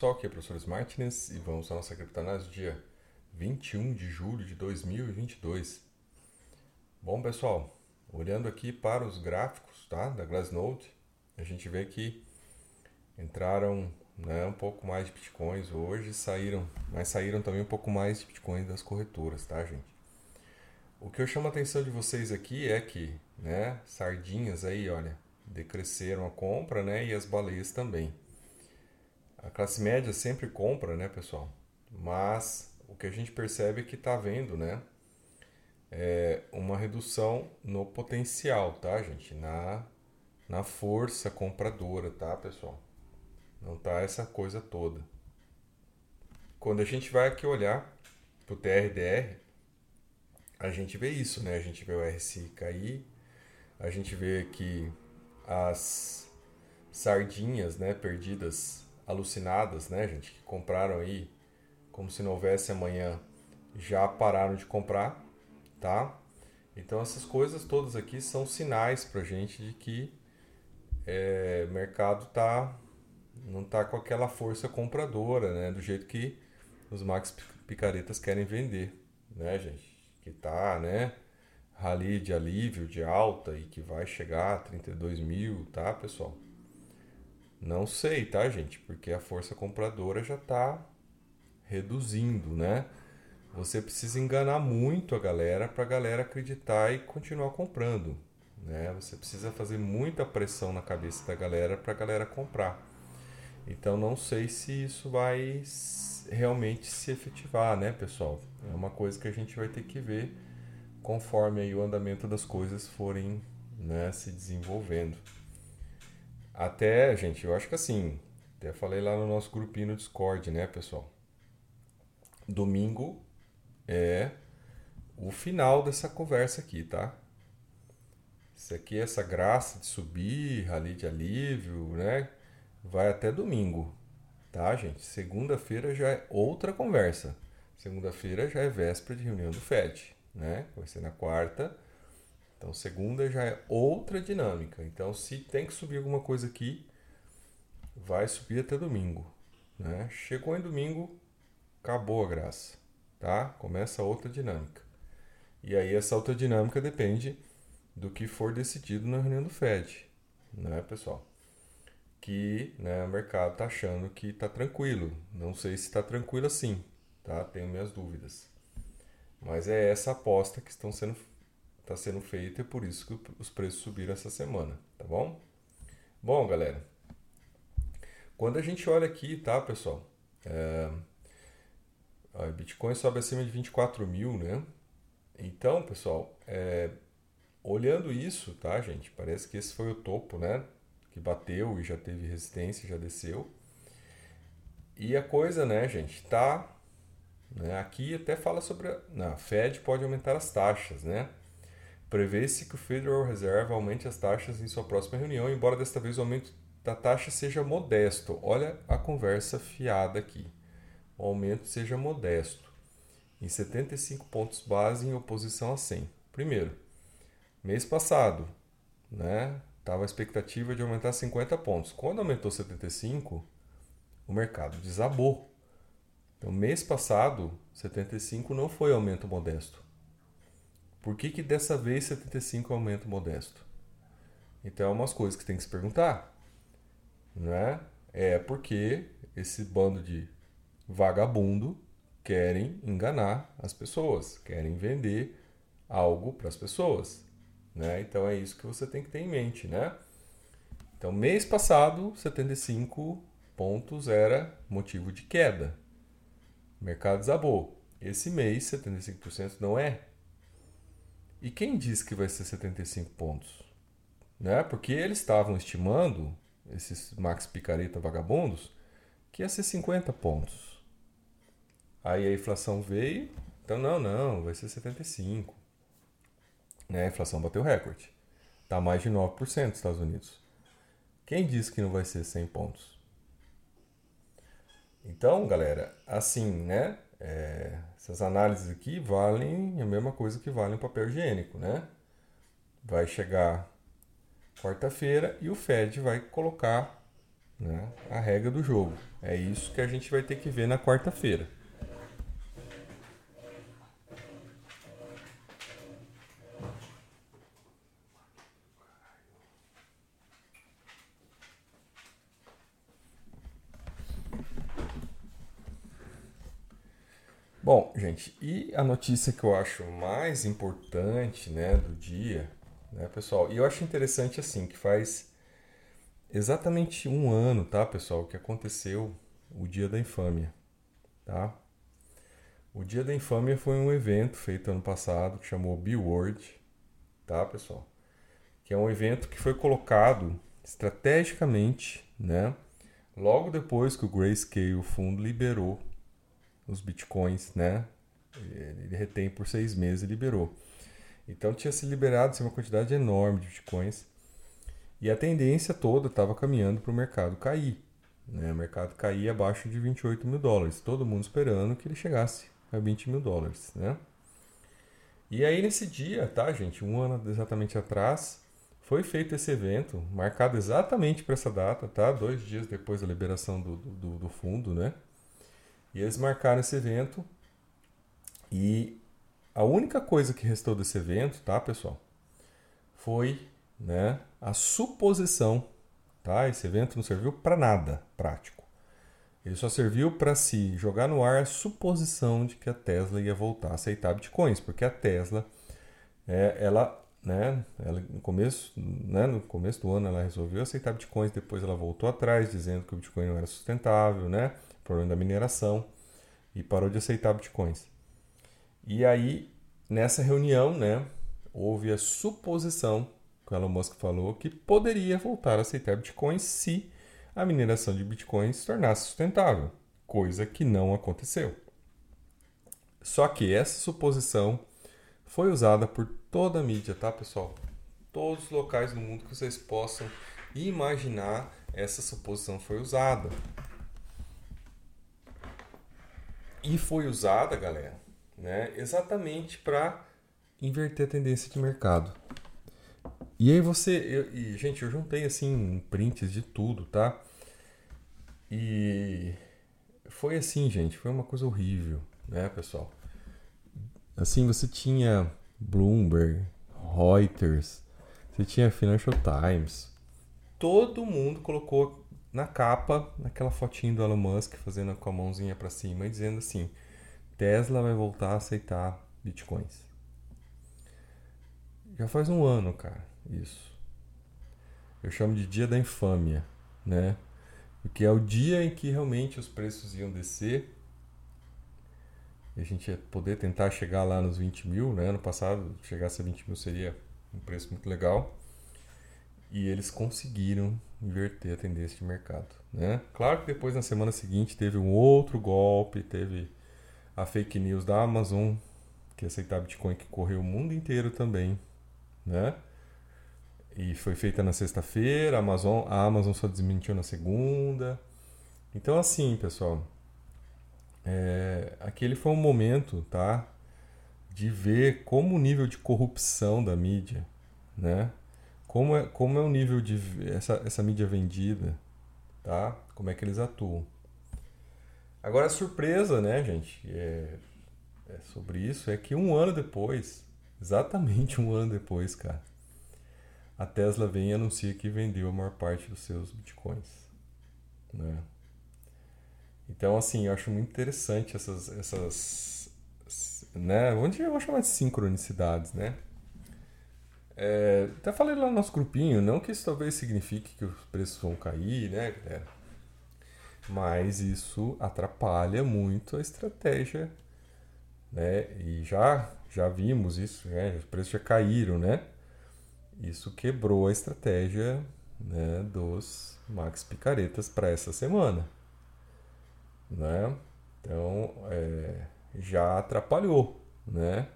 Pessoal, aqui é o professor Martins e vamos à nossa criptanálise dia 21 de julho de 2022. Bom, pessoal, olhando aqui para os gráficos tá, da Glassnode, a gente vê que entraram né, um pouco mais de bitcoins hoje, saíram, mas saíram também um pouco mais de bitcoins das corretoras, tá, gente? O que eu chamo a atenção de vocês aqui é que, né, sardinhas aí, olha, decresceram a compra, né, e as baleias também. A classe média sempre compra, né, pessoal? Mas o que a gente percebe é que está havendo, né, é uma redução no potencial, tá, gente? Na, na força compradora, tá, pessoal? Não tá essa coisa toda. Quando a gente vai aqui olhar para o TRDR, a gente vê isso, né? A gente vê o RSI cair, a gente vê que as sardinhas, né, perdidas alucinadas, né, gente, que compraram aí como se não houvesse amanhã, já pararam de comprar, tá? Então essas coisas todas aqui são sinais para gente de que é, o mercado tá não tá com aquela força compradora, né, do jeito que os max picaretas querem vender, né, gente? Que tá, né? Rally de alívio, de alta e que vai chegar a 32 mil, tá, pessoal? Não sei, tá, gente? Porque a força compradora já está reduzindo, né? Você precisa enganar muito a galera para a galera acreditar e continuar comprando, né? Você precisa fazer muita pressão na cabeça da galera para a galera comprar. Então não sei se isso vai realmente se efetivar, né, pessoal? É uma coisa que a gente vai ter que ver conforme aí o andamento das coisas forem né, se desenvolvendo. Até, gente, eu acho que assim, até falei lá no nosso grupinho no Discord, né, pessoal? Domingo é o final dessa conversa aqui, tá? Isso aqui, essa graça de subir, rali de alívio, né? Vai até domingo, tá, gente? Segunda-feira já é outra conversa. Segunda-feira já é véspera de reunião do FED, né? Vai ser na quarta então, segunda já é outra dinâmica. Então, se tem que subir alguma coisa aqui, vai subir até domingo. Né? Chegou em domingo, acabou a graça. Tá? Começa outra dinâmica. E aí, essa outra dinâmica depende do que for decidido na reunião do FED. Né, pessoal? Que né, o mercado está achando que está tranquilo. Não sei se está tranquilo assim. Tá? Tenho minhas dúvidas. Mas é essa aposta que estão sendo está sendo feito e por isso que os preços subiram essa semana, tá bom? Bom, galera, quando a gente olha aqui, tá, pessoal? É, Bitcoin sobe acima de 24 mil, né? Então, pessoal, é, olhando isso, tá, gente? Parece que esse foi o topo, né? Que bateu e já teve resistência, já desceu. E a coisa, né, gente, tá. Né, aqui até fala sobre. A, não, a Fed pode aumentar as taxas, né? Prevê-se que o Federal Reserve aumente as taxas em sua próxima reunião, embora desta vez o aumento da taxa seja modesto. Olha a conversa fiada aqui. O aumento seja modesto, em 75 pontos base em oposição a 100. Primeiro, mês passado, né, estava a expectativa de aumentar 50 pontos. Quando aumentou 75, o mercado desabou. Então, mês passado, 75 não foi aumento modesto. Por que, que dessa vez 75 é um aumento modesto? Então é umas coisas que tem que se perguntar. Né? É porque esse bando de vagabundo querem enganar as pessoas, querem vender algo para as pessoas. Né? Então é isso que você tem que ter em mente. Né? Então, mês passado, 75 pontos era motivo de queda. O mercado desabou. Esse mês, 75% não é. E quem disse que vai ser 75 pontos? Né? Porque eles estavam estimando, esses Max Picareta vagabundos, que ia ser 50 pontos. Aí a inflação veio, então não, não, vai ser 75. Né? A inflação bateu recorde. Está mais de 9% nos Estados Unidos. Quem disse que não vai ser 100 pontos? Então, galera, assim, né? É, essas análises aqui valem a mesma coisa que valem o papel higiênico, né? Vai chegar quarta-feira e o Fed vai colocar né, a regra do jogo. É isso que a gente vai ter que ver na quarta-feira. Bom, gente, e a notícia que eu acho mais importante, né, do dia, né, pessoal? E eu acho interessante assim que faz exatamente um ano, tá, pessoal, que aconteceu o Dia da Infâmia, tá? O Dia da Infâmia foi um evento feito ano passado que chamou B-Word, tá, pessoal? Que é um evento que foi colocado estrategicamente, né? Logo depois que o Grayscale Fundo liberou os bitcoins, né? Ele retém por seis meses e liberou. Então tinha se liberado assim, uma quantidade enorme de bitcoins e a tendência toda estava caminhando para o mercado cair. Né? O mercado cair abaixo de 28 mil dólares. Todo mundo esperando que ele chegasse a 20 mil dólares. Né? E aí nesse dia, tá, gente? Um ano exatamente atrás, foi feito esse evento, marcado exatamente para essa data, tá? Dois dias depois da liberação do, do, do fundo, né? E eles marcaram esse evento. E a única coisa que restou desse evento, tá, pessoal? Foi, né, a suposição, tá? Esse evento não serviu para nada prático. Ele só serviu para se jogar no ar a suposição de que a Tesla ia voltar a aceitar bitcoins, porque a Tesla, é, ela, né, ela no começo, né, no começo do ano ela resolveu aceitar bitcoins, depois ela voltou atrás dizendo que o bitcoin não era sustentável, né? Problema da mineração, e parou de aceitar bitcoins. E aí, nessa reunião, né, houve a suposição, que o Elon Musk falou, que poderia voltar a aceitar bitcoins se a mineração de bitcoins se tornasse sustentável, coisa que não aconteceu. Só que essa suposição foi usada por toda a mídia, tá, pessoal? Todos os locais do mundo que vocês possam imaginar, essa suposição foi usada. E foi usada, galera, né, exatamente para inverter a tendência de mercado. E aí você, eu, e, gente, eu juntei assim prints de tudo, tá? E foi assim, gente, foi uma coisa horrível, né, pessoal? Assim, você tinha Bloomberg, Reuters, você tinha Financial Times, todo mundo colocou na capa, naquela fotinho do Elon Musk fazendo com a mãozinha para cima e dizendo assim: Tesla vai voltar a aceitar bitcoins. Já faz um ano, cara, isso. Eu chamo de dia da infâmia, né? Porque é o dia em que realmente os preços iam descer e a gente ia poder tentar chegar lá nos 20 mil, né? Ano passado, chegasse a 20 mil seria um preço muito legal. E eles conseguiram inverter a tendência de mercado. Né? Claro que depois, na semana seguinte, teve um outro golpe, teve a fake news da Amazon, que aceitar Bitcoin, que correu o mundo inteiro também. Né? E foi feita na sexta-feira, a Amazon, a Amazon só desmentiu na segunda. Então, assim, pessoal, é, aquele foi um momento, tá? De ver como o nível de corrupção da mídia, né? Como é, como é o nível de essa, essa mídia vendida, tá? Como é que eles atuam. Agora a surpresa, né, gente, é, é sobre isso é que um ano depois, exatamente um ano depois, cara, a Tesla vem e anuncia que vendeu a maior parte dos seus bitcoins, né? Então, assim, eu acho muito interessante essas, essas né, onde eu vou chamar de sincronicidades, né? É, até falei lá no nosso grupinho, não que isso talvez signifique que os preços vão cair, né, galera? Mas isso atrapalha muito a estratégia, né? E já, já vimos isso, né? Os preços já caíram, né? Isso quebrou a estratégia né, dos Max Picaretas para essa semana, né? Então, é, já atrapalhou, né?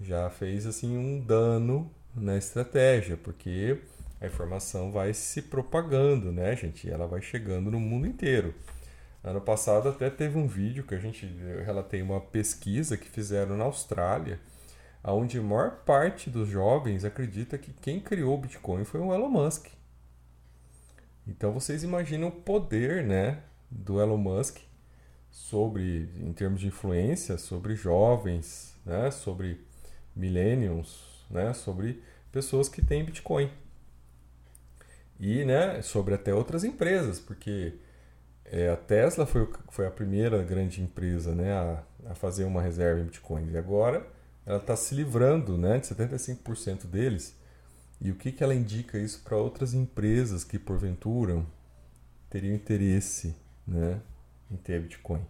Já fez assim um dano na estratégia, porque a informação vai se propagando, né, gente? Ela vai chegando no mundo inteiro. Ano passado até teve um vídeo que a gente eu relatei uma pesquisa que fizeram na Austrália, onde a maior parte dos jovens acredita que quem criou o Bitcoin foi o Elon Musk. Então vocês imaginam o poder, né, do Elon Musk sobre, em termos de influência, sobre jovens, né, sobre millennials, né, sobre pessoas que têm Bitcoin. E, né, sobre até outras empresas, porque é, a Tesla foi, foi a primeira grande empresa, né, a, a fazer uma reserva em Bitcoin. E agora ela está se livrando, né, de 75% deles. E o que, que ela indica isso para outras empresas que porventura teriam interesse, né, em ter Bitcoin?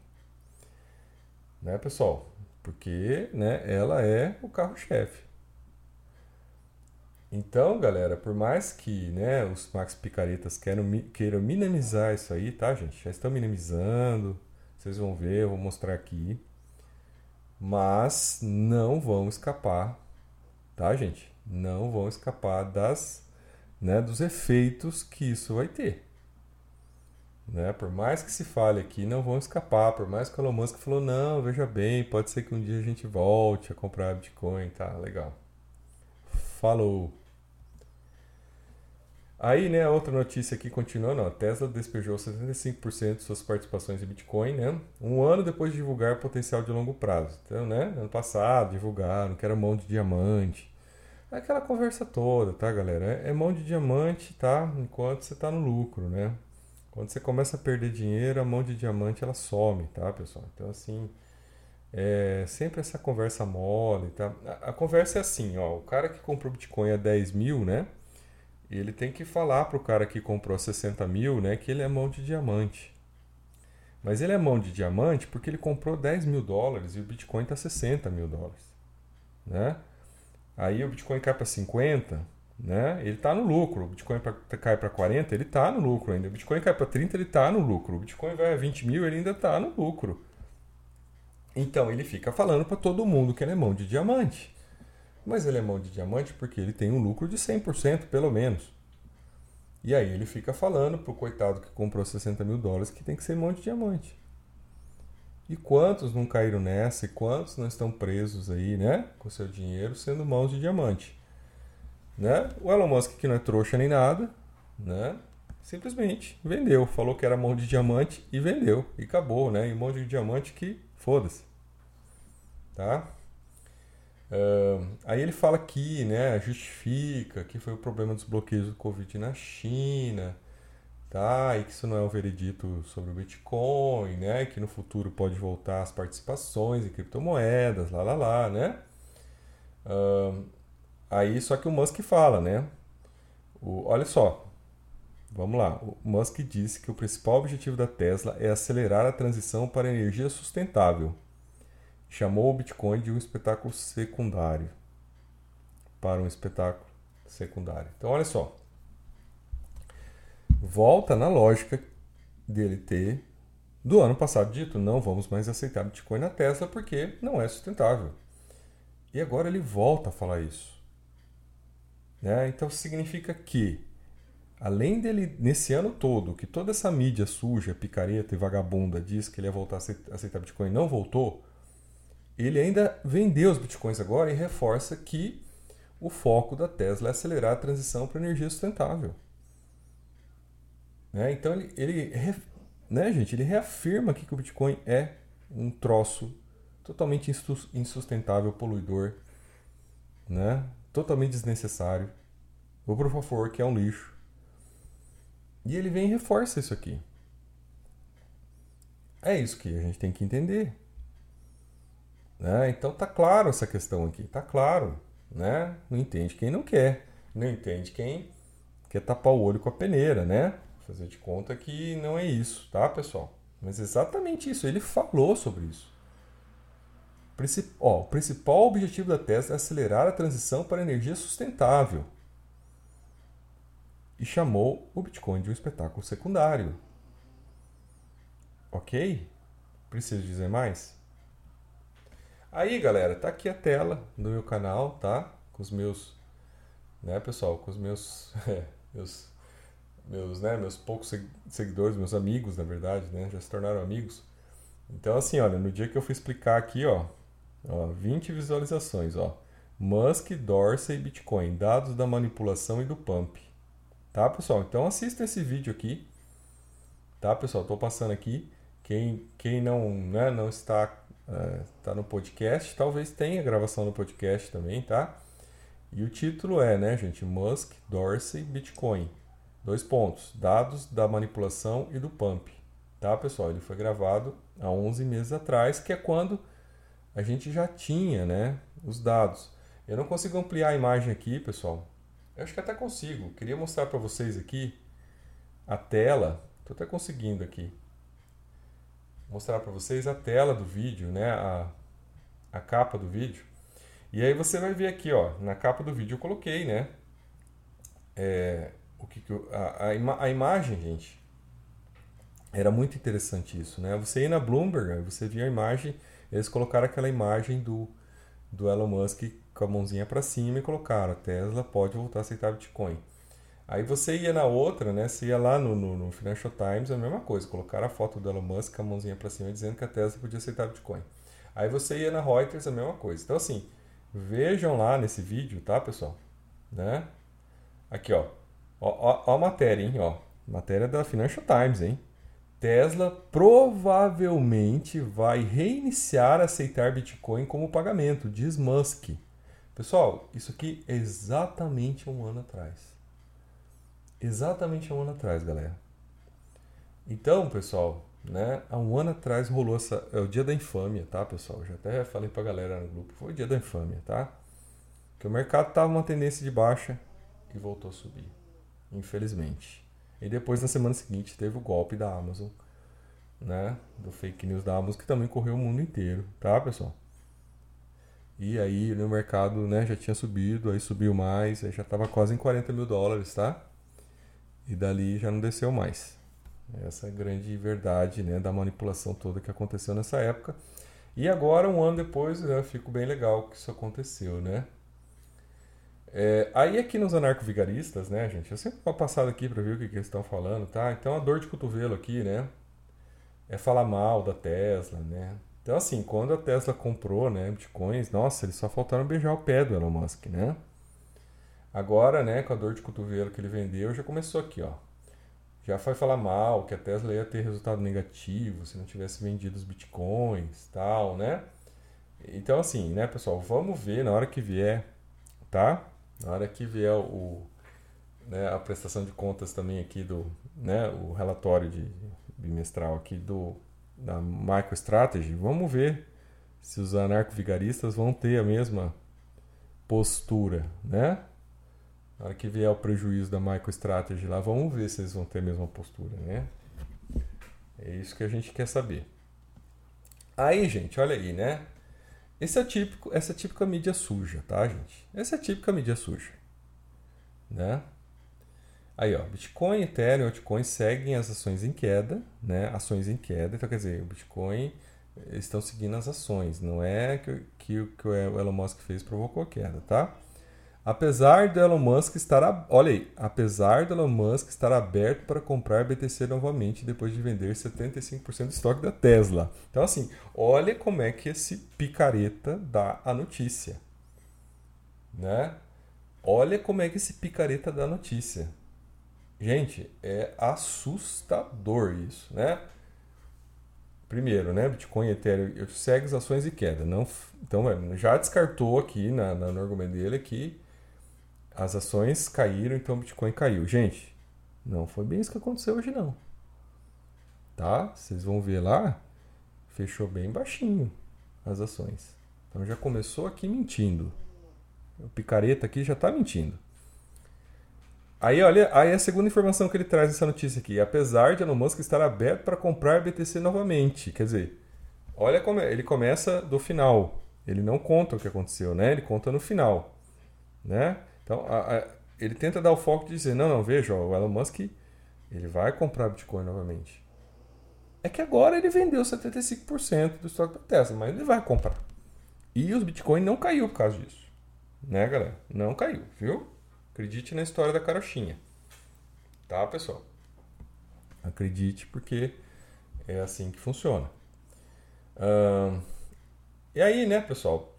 Né, pessoal? Porque, né, ela é o carro-chefe. Então, galera, por mais que né, os Max Picaretas queiram, queiram minimizar isso aí, tá, gente? Já estão minimizando. Vocês vão ver, eu vou mostrar aqui. Mas não vão escapar, tá, gente? Não vão escapar das, né, dos efeitos que isso vai ter. Né? Por mais que se fale aqui, não vão escapar. Por mais que o Elon Musk falou, não, veja bem, pode ser que um dia a gente volte a comprar Bitcoin, tá, legal. Falou! Aí, né, outra notícia aqui continuando, a Tesla despejou 75% de suas participações em Bitcoin, né? Um ano depois de divulgar potencial de longo prazo. Então, né, ano passado divulgaram que era mão de diamante. Aquela conversa toda, tá, galera? É, é mão de diamante, tá? Enquanto você tá no lucro, né? Quando você começa a perder dinheiro, a mão de diamante ela some, tá, pessoal? Então, assim, é sempre essa conversa mole, tá? A, a conversa é assim, ó, o cara que comprou Bitcoin a 10 mil, né? Ele tem que falar para o cara que comprou 60 mil né, que ele é mão de diamante. Mas ele é mão de diamante porque ele comprou 10 mil dólares e o Bitcoin está 60 mil dólares. Né? Aí o Bitcoin cai para 50, né? ele está no lucro. O Bitcoin pra, cai para 40, ele está no lucro ainda. O Bitcoin cai para 30, ele está no lucro. O Bitcoin vai a 20 mil, ele ainda está no lucro. Então ele fica falando para todo mundo que ele é mão de diamante. Mas ele é mão de diamante porque ele tem um lucro de 100% pelo menos. E aí ele fica falando pro coitado que comprou 60 mil dólares que tem que ser mão de diamante. E quantos não caíram nessa e quantos não estão presos aí, né? Com seu dinheiro sendo mãos de diamante. Né? O Elon Musk, que não é trouxa nem nada, né? Simplesmente vendeu. Falou que era mão de diamante e vendeu. E acabou, né? E mão de diamante que foda-se. Tá? Uh, aí ele fala que, né, justifica que foi o problema dos bloqueios do Covid na China, tá? E que isso não é um veredito sobre o Bitcoin, né? Que no futuro pode voltar as participações em criptomoedas, lá, lá, lá, né? Uh, aí só que o Musk fala, né? O, olha só, vamos lá. O Musk disse que o principal objetivo da Tesla é acelerar a transição para energia sustentável chamou o Bitcoin de um espetáculo secundário para um espetáculo secundário. Então, olha só. Volta na lógica dele ter do ano passado dito: não vamos mais aceitar Bitcoin na Tesla porque não é sustentável. E agora ele volta a falar isso. Né? Então significa que, além dele, nesse ano todo, que toda essa mídia suja, picareta e vagabunda diz que ele ia voltar a aceitar Bitcoin e não voltou, ele ainda vendeu os bitcoins agora e reforça que o foco da Tesla é acelerar a transição para energia sustentável. Né? Então ele, ele né, gente, ele reafirma aqui que o Bitcoin é um troço totalmente insustentável, poluidor, né? totalmente desnecessário. Ou por favor, que é um lixo. E ele vem e reforça isso aqui. É isso que a gente tem que entender. Né? Então tá claro essa questão aqui, tá claro. Né? Não entende quem não quer, não entende quem quer tapar o olho com a peneira, né? Fazer de conta que não é isso, tá, pessoal? Mas exatamente isso, ele falou sobre isso. Ó, o principal objetivo da Tesla é acelerar a transição para a energia sustentável. E chamou o Bitcoin de um espetáculo secundário. Ok? Preciso dizer mais? Aí, galera, tá aqui a tela do meu canal, tá? Com os meus, né, pessoal, com os meus, meus, meus, né, meus poucos seguidores, meus amigos, na verdade, né, já se tornaram amigos. Então, assim, olha, no dia que eu fui explicar aqui, ó, ó 20 visualizações, ó, Musk, Dorsey e Bitcoin, dados da manipulação e do pump. Tá, pessoal? Então assista esse vídeo aqui. Tá, pessoal? Estou passando aqui. Quem, quem não, né, não está, está no podcast, talvez tenha gravação no podcast também, tá? E o título é, né, gente? Musk, Dorsey, Bitcoin. Dois pontos. Dados da manipulação e do pump. Tá, pessoal? Ele foi gravado há 11 meses atrás, que é quando a gente já tinha, né, os dados. Eu não consigo ampliar a imagem aqui, pessoal. Eu acho que até consigo. Queria mostrar para vocês aqui a tela. Estou até conseguindo aqui mostrar para vocês a tela do vídeo, né? A, a capa do vídeo. E aí você vai ver aqui, ó, na capa do vídeo eu coloquei, né? É, o que, que eu, a, a, ima, a, imagem, gente, era muito interessante isso, né? Você ia na Bloomberg, você via a imagem, eles colocaram aquela imagem do, do Elon Musk com a mãozinha para cima e colocaram: Tesla pode voltar a aceitar Bitcoin. Aí você ia na outra, né? Você ia lá no, no, no Financial Times, é a mesma coisa. Colocaram a foto do Elon Musk com a mãozinha para cima dizendo que a Tesla podia aceitar Bitcoin. Aí você ia na Reuters, a mesma coisa. Então, assim, vejam lá nesse vídeo, tá, pessoal? Né? Aqui, ó. Ó, ó, ó a matéria, hein? Ó. Matéria da Financial Times, hein? Tesla provavelmente vai reiniciar aceitar Bitcoin como pagamento, diz Musk. Pessoal, isso aqui é exatamente um ano atrás. Exatamente um ano atrás, galera. Então, pessoal, né? Há um ano atrás rolou essa. É o dia da infâmia, tá, pessoal? Já até falei pra galera no grupo. Foi o dia da infâmia, tá? Que o mercado tava uma tendência de baixa e voltou a subir. Infelizmente. E depois, na semana seguinte, teve o golpe da Amazon, né? Do fake news da Amazon, que também correu o mundo inteiro, tá, pessoal? E aí, no mercado, né, já tinha subido, aí subiu mais, aí já tava quase em 40 mil dólares, tá? E dali já não desceu mais. Essa é a grande verdade né, da manipulação toda que aconteceu nessa época. E agora, um ano depois, né, fico bem legal que isso aconteceu, né? É, aí aqui nos anarcovigaristas, né, gente? Eu sempre vou passar aqui para ver o que, que eles estão falando, tá? Então a dor de cotovelo aqui, né? É falar mal da Tesla, né? Então assim, quando a Tesla comprou, né, bitcoins, nossa, eles só faltaram beijar o pé do Elon Musk, né? Agora, né, com a dor de cotovelo que ele vendeu, já começou aqui, ó. Já foi falar mal, que a Tesla ia ter resultado negativo se não tivesse vendido os bitcoins, tal, né? Então, assim, né, pessoal, vamos ver na hora que vier, tá? Na hora que vier o, né, a prestação de contas também aqui do, né, o relatório de bimestral aqui do da MicroStrategy, vamos ver se os anarcovigaristas vão ter a mesma postura, né? Na hora que vier o prejuízo da MicroStrategy lá, vamos ver se eles vão ter a mesma postura, né? É isso que a gente quer saber. Aí, gente, olha aí, né? Esse é típico, essa é a típica mídia suja, tá, gente? Essa é a típica mídia suja, né? Aí, ó, Bitcoin, Ethereum, altcoins seguem as ações em queda, né? Ações em queda, então quer dizer, o Bitcoin estão seguindo as ações, não é que, que, que o Elon Musk fez provocou a queda, tá? Apesar do Elon Musk estar, olha aí, apesar do Elon Musk estar aberto para comprar BTC novamente depois de vender 75% do estoque da Tesla. Então assim, olha como é que esse picareta dá a notícia, né? Olha como é que esse picareta dá a notícia. Gente, é assustador isso, né? Primeiro, né? Bitcoin Ethereum segue as ações e queda. Não, então, já descartou aqui na, na, no argumento dele que as ações caíram, então o Bitcoin caiu. Gente, não foi bem isso que aconteceu hoje não. Tá? Vocês vão ver lá, fechou bem baixinho as ações. Então já começou aqui mentindo. O picareta aqui já está mentindo. Aí, olha, aí a segunda informação que ele traz nessa notícia aqui. Apesar de Elon Musk estar aberto para comprar BTC novamente. Quer dizer, olha como é, ele começa do final. Ele não conta o que aconteceu, né? Ele conta no final, né? Então, a, a, ele tenta dar o foco de dizer, não, não, veja, o Elon Musk ele vai comprar Bitcoin novamente. É que agora ele vendeu 75% do estoque da Tesla, mas ele vai comprar. E os Bitcoin não caiu por causa disso. Né, galera? Não caiu, viu? Acredite na história da carochinha. Tá, pessoal? Acredite porque é assim que funciona. e aí, né, pessoal?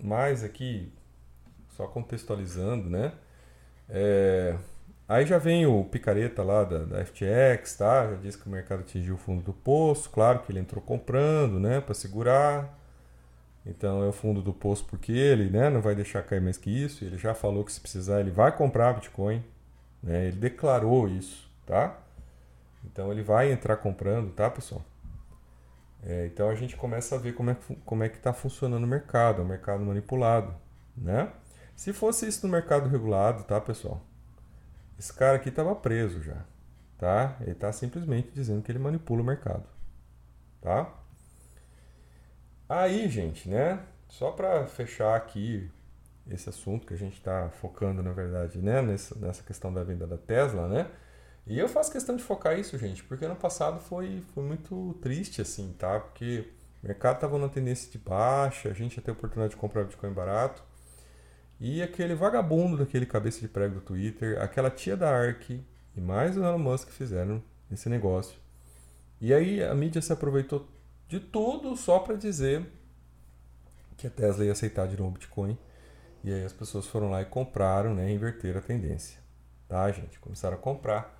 Mais aqui só contextualizando, né? É, Aí já vem o picareta lá da, da FTX, tá? Já disse que o mercado atingiu o fundo do poço. Claro que ele entrou comprando, né? Para segurar. Então é o fundo do poço porque ele né, não vai deixar cair mais que isso. Ele já falou que se precisar ele vai comprar Bitcoin. Né? Ele declarou isso, tá? Então ele vai entrar comprando, tá, pessoal? É, então a gente começa a ver como é, como é que está funcionando o mercado, o mercado manipulado, né? Se fosse isso no mercado regulado, tá, pessoal? Esse cara aqui estava preso já, tá? Ele está simplesmente dizendo que ele manipula o mercado, tá? Aí, gente, né? Só para fechar aqui esse assunto que a gente está focando, na verdade, né? Nessa, nessa questão da venda da Tesla, né? E eu faço questão de focar isso, gente, porque ano passado foi, foi muito triste, assim, tá? Porque o mercado estava numa tendência de baixa, a gente ia ter oportunidade de comprar Bitcoin barato. E aquele vagabundo daquele cabeça de prego do Twitter, aquela tia da ARK e mais o Elon Musk fizeram esse negócio. E aí a mídia se aproveitou de tudo só para dizer que a Tesla ia aceitar de novo Bitcoin. E aí as pessoas foram lá e compraram, né, inverter a tendência. Tá, gente? Começaram a comprar.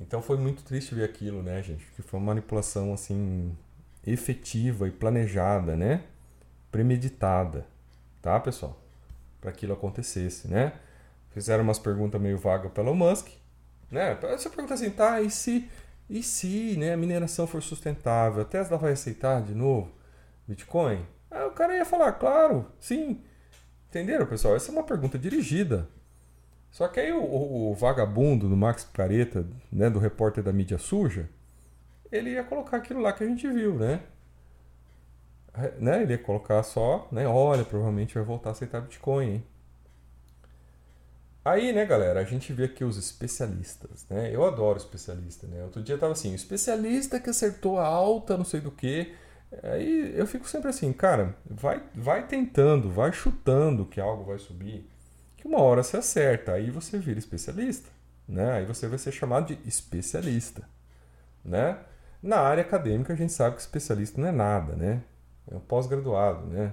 Então foi muito triste ver aquilo, né, gente? Que foi uma manipulação assim efetiva e planejada, né? Premeditada, tá, pessoal? Para aquilo acontecesse, né? Fizeram umas perguntas meio vagas pelo Musk, né? Você pergunta assim, tá, e se, e se né, a mineração for sustentável, a Tesla vai aceitar de novo Bitcoin? Aí o cara ia falar, claro, sim. Entenderam, pessoal? Essa é uma pergunta dirigida. Só que aí o, o, o vagabundo do Max Picareta, né, do repórter da mídia suja, ele ia colocar aquilo lá que a gente viu, né? Né, ele ia colocar só, né, olha, provavelmente vai voltar a aceitar Bitcoin, hein? Aí, né, galera, a gente vê aqui os especialistas, né? Eu adoro especialista, né? Outro dia tava assim, especialista que acertou a alta, não sei do que. Aí eu fico sempre assim, cara, vai, vai tentando, vai chutando que algo vai subir, que uma hora você acerta, aí você vira especialista, né? Aí você vai ser chamado de especialista, né? Na área acadêmica a gente sabe que especialista não é nada, né? É um pós-graduado, né?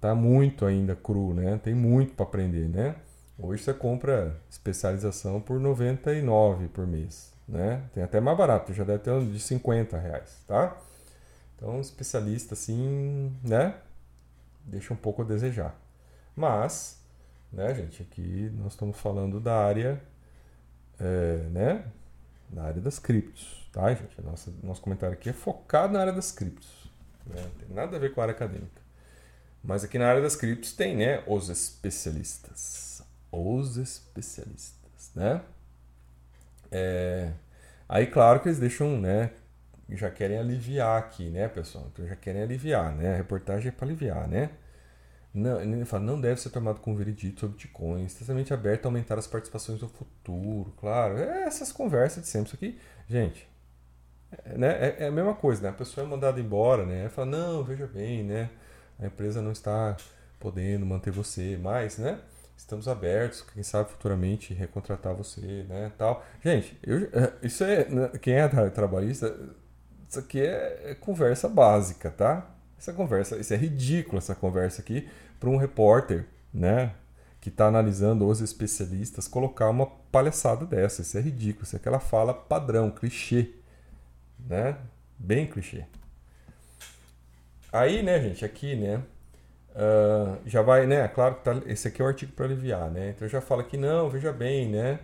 Tá muito ainda cru, né? Tem muito para aprender, né? Hoje você compra especialização por 99 por mês, né? Tem até mais barato, já deve ter um de 50 reais, tá? Então, especialista assim, né? Deixa um pouco a desejar. Mas, né, gente, aqui nós estamos falando da área, é, né? Na área das criptos, tá, gente? Nosso comentário aqui é focado na área das criptos. Né? Não tem nada a ver com a área acadêmica. Mas aqui na área das criptos tem né, os especialistas. Os especialistas, né? É... Aí, claro que eles deixam, né? Já querem aliviar aqui, né, pessoal? Então já querem aliviar, né? A reportagem é para aliviar, né? Não, ele fala, não deve ser tomado como veredito sobre Bitcoin, extremamente aberto a aumentar as participações no futuro, claro. É essas conversas de sempre. Isso aqui, gente, né? É, é, a mesma coisa, né? A pessoa é mandada embora, né? Fala, não, veja bem, né? A empresa não está podendo manter você, mas, né? Estamos abertos, quem sabe futuramente recontratar você, né? Tal. Gente, eu, é, isso é. Né? Quem é trabalhista, isso aqui é, é conversa básica, tá? Essa conversa, isso é ridículo essa conversa aqui para um repórter, né? Que está analisando os especialistas colocar uma palhaçada dessa. Isso é ridículo. Isso é aquela fala padrão, clichê né? Bem clichê. Aí, né, gente, aqui, né, uh, já vai, né, claro que tá, esse aqui é o artigo para aliviar, né, então já fala que não, veja bem, né,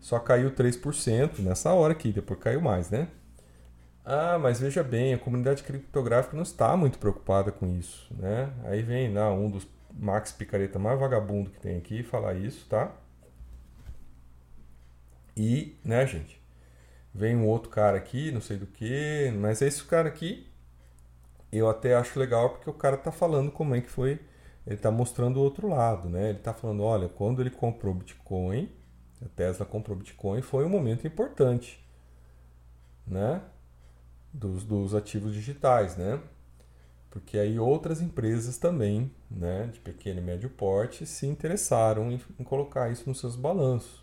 só caiu 3% nessa hora aqui, depois caiu mais, né. Ah, mas veja bem, a comunidade criptográfica não está muito preocupada com isso, né. Aí vem lá um dos Max Picareta mais vagabundo que tem aqui falar isso, tá. E, né, gente, vem um outro cara aqui, não sei do que, mas esse cara aqui eu até acho legal porque o cara tá falando como é que foi, ele tá mostrando o outro lado, né? Ele tá falando, olha, quando ele comprou Bitcoin, a Tesla comprou Bitcoin, foi um momento importante, né? Dos, dos ativos digitais, né? Porque aí outras empresas também, né, de pequeno e médio porte, se interessaram em, em colocar isso nos seus balanços.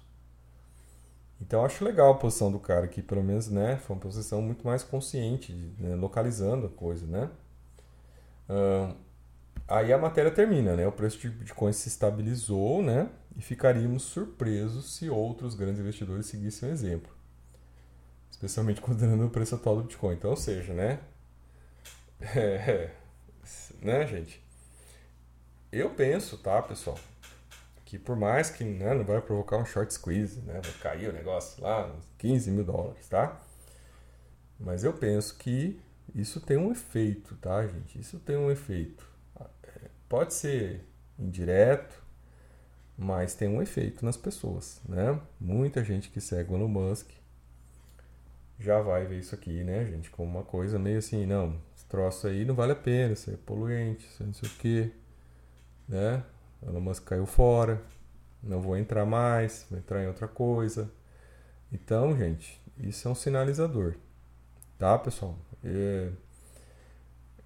Então acho legal a posição do cara aqui, pelo menos, né? Foi uma posição muito mais consciente, né? localizando a coisa, né? Uh, Aí a matéria termina, né? O preço de Bitcoin se estabilizou, né? E ficaríamos surpresos se outros grandes investidores seguissem o exemplo. Especialmente considerando o preço atual do Bitcoin. Então, ou seja, né? É, né, gente? Eu penso, tá, pessoal? Que por mais que né, não vai provocar um short squeeze, né? Vai cair o negócio lá, uns 15 mil dólares, tá? Mas eu penso que isso tem um efeito, tá, gente? Isso tem um efeito. Pode ser indireto, mas tem um efeito nas pessoas, né? Muita gente que segue o Elon Musk já vai ver isso aqui, né, gente, como uma coisa meio assim, não, esse troço aí não vale a pena, isso é poluente, isso é não sei o quê, né? Elon Musk caiu fora, não vou entrar mais, vou entrar em outra coisa. Então, gente, isso é um sinalizador, tá, pessoal?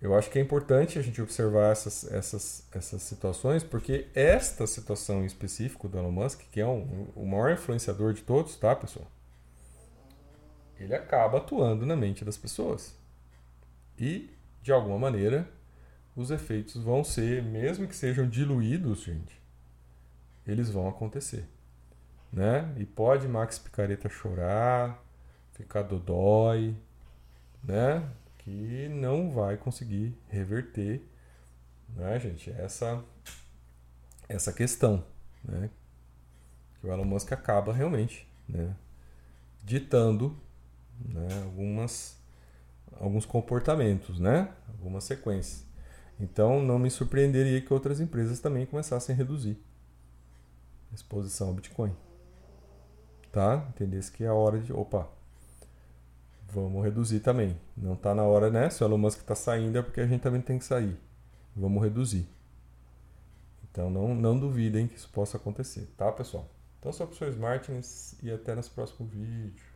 Eu acho que é importante a gente observar essas, essas, essas situações, porque esta situação em específico do Elon Musk, que é um, o maior influenciador de todos, tá, pessoal? Ele acaba atuando na mente das pessoas. E, de alguma maneira, os efeitos vão ser, mesmo que sejam diluídos, gente, eles vão acontecer. Né? E pode Max Picareta chorar, ficar dodói, né? que não vai conseguir reverter, né, gente, essa, essa questão, né, que o Elon Musk acaba realmente, né, ditando, né, algumas, alguns comportamentos, né, algumas sequências. Então, não me surpreenderia que outras empresas também começassem a reduzir a exposição ao Bitcoin. Tá? Entendesse que é a hora de. Opa, Vamos reduzir também. Não está na hora, né? Se o Elon Musk está saindo é porque a gente também tem que sair. Vamos reduzir. Então não, não duvidem que isso possa acontecer, tá, pessoal? Então sou o professor Martins e até nos próximos vídeos.